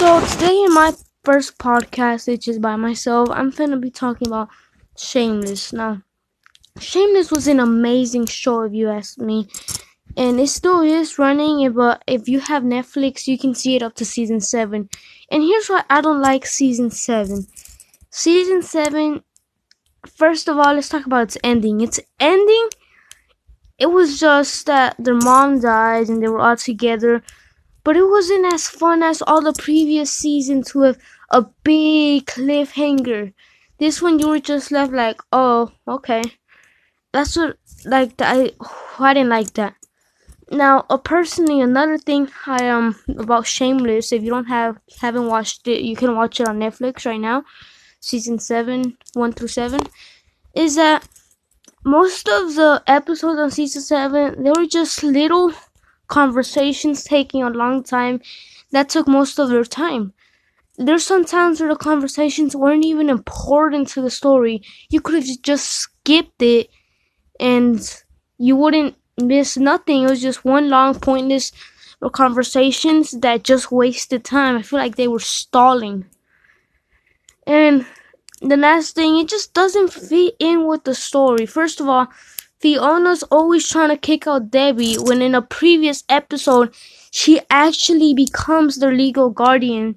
So today in my first podcast, which is by myself, I'm gonna be talking about Shameless. Now, Shameless was an amazing show, if you ask me, and it still is running. Eh, but if you have Netflix, you can see it up to season seven. And here's why I don't like season seven. Season seven. First of all, let's talk about its ending. Its ending. It was just that their mom died and they were all together but it wasn't as fun as all the previous seasons with a big cliffhanger. This one you were just left like, oh, okay. That's what like I I didn't like that. Now, uh, personally, another thing I um about Shameless. If you don't have haven't watched it, you can watch it on Netflix right now, season seven, one through seven. Is that most of the episodes on season seven they were just little conversations taking a long time that took most of their time. There's some times where the conversations weren't even important to the story. You could have just skipped it and you wouldn't miss nothing. It was just one long, pointless conversations that just wasted time. I feel like they were stalling. And the last thing, it just doesn't fit in with the story. First of all, Fiona's always trying to kick out Debbie when in a previous episode she actually becomes their legal guardian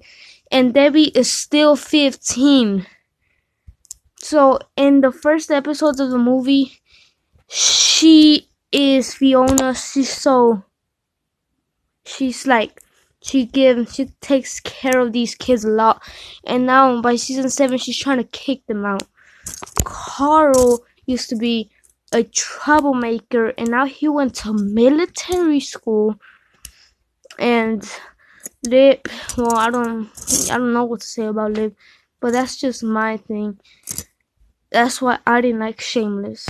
and Debbie is still 15. So in the first episodes of the movie she is Fiona she's so she's like she gives she takes care of these kids a lot and now by season 7 she's trying to kick them out. Carl used to be a troublemaker and now he went to military school and Lip well I don't I don't know what to say about Lip but that's just my thing. That's why I didn't like Shameless.